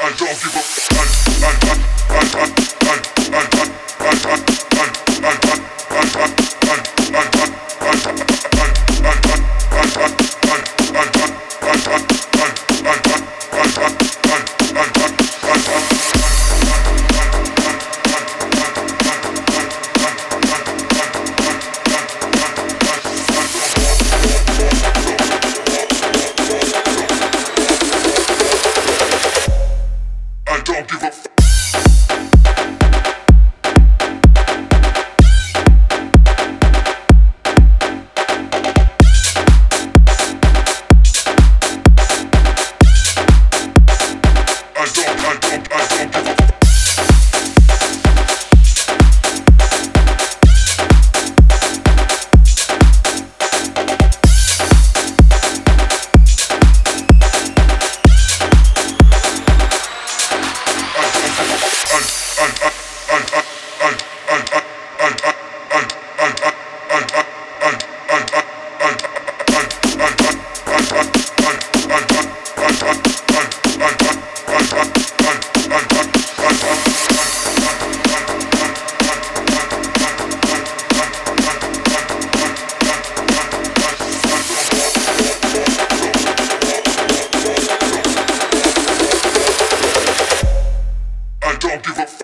I don't give up. als ob, als ob don't give a